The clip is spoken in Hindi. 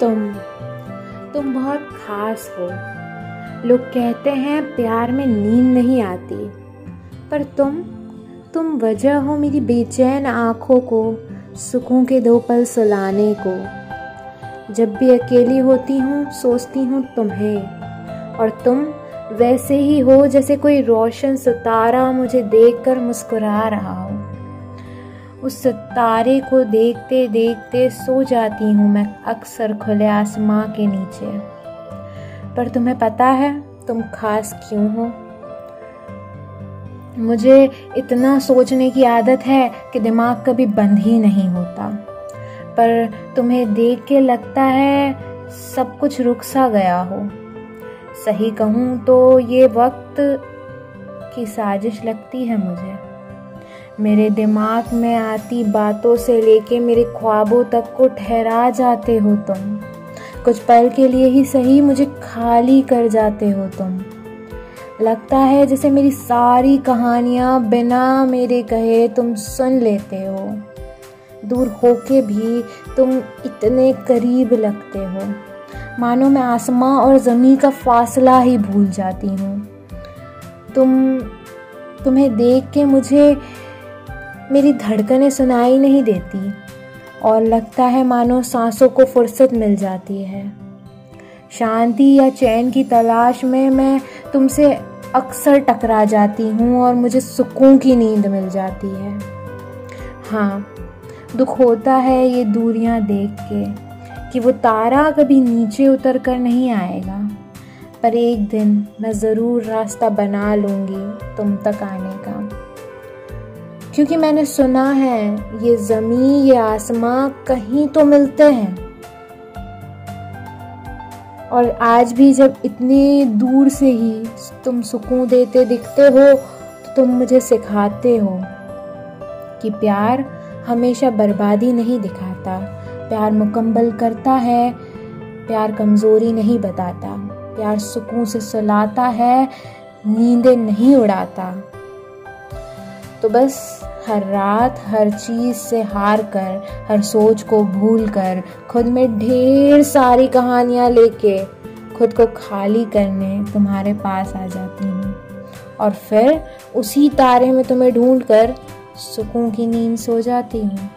तुम तुम बहुत खास हो। लोग कहते हैं, प्यार में नींद नहीं आती। पर तुम तुम वजह हो मेरी बेचैन आँखों को, सुकून के दो पल सुलाने को। जब भी अकेली होती हूँ, सोचती हूँ तुम्हें। और तुम वैसे ही हो जैसे कोई रोशन सितारा मुझे देखकर मुस्कुरा रहा हो। उस तारे को देखते देखते सो जाती हूँ मैं अक्सर खुले आसमां के नीचे। पर तुम्हें पता है, तुम खास क्यों हो? मुझे इतना सोचने की आदत है कि दिमाग कभी बंद ही नहीं होता। पर तुम्हें देख के लगता है, सब कुछ रुक सा गया हो। सही कहूँ तो ये वक्त की साजिश लगती है मुझे। मेरे दिमाग में आती बातों से लेके मेरे ख्वाबों तक को ठहरा जाते हो तुम। कुछ पल के लिए ही सही मुझे खाली कर जाते हो तुम। लगता है जैसे मेरी सारी कहानियाँ बिना मेरे कहे तुम सुन लेते हो। दूर होके भी तुम इतने करीब लगते हो। मानो मैं आसमां और ज़मीन का फासला ही भूल जाती हूँ। तुम, तुम्हें देख के मुझे मेरी धड़कनें सुनाई नहीं देती और लगता है मानो सांसों को फुर्सत मिल जाती है। शांति या चैन की तलाश में मैं तुमसे अक्सर टकरा जाती हूँ और मुझे सुकून की नींद मिल जाती है। हाँ दुख होता है ये दूरियाँ देख के कि वो तारा कभी नीचे उतर कर नहीं आएगा। पर एक दिन मैं ज़रूर रास्ता बना लूँगी तुम तक आने का। क्योंकि मैंने सुना है, ये ज़मी ये आसमां कहीं तो मिलते हैं। और आज भी जब इतने दूर से ही तुम सुकून देते दिखते हो तो तुम मुझे सिखाते हो कि प्यार हमेशा बर्बादी नहीं दिखाता। प्यार मुकम्मल करता है, प्यार कमज़ोरी नहीं बताता। प्यार सुकून से सुलाता है, नींदें नहीं उड़ाता। तो बस हर रात हर चीज़ से हार कर, हर सोच को भूल कर, खुद में ढेर सारी कहानियाँ लेके, खुद को खाली करने तुम्हारे पास आ जाती हूँ। और फिर उसी तारे में तुम्हें ढूंढ कर सुकून की नींद सो जाती हूँ।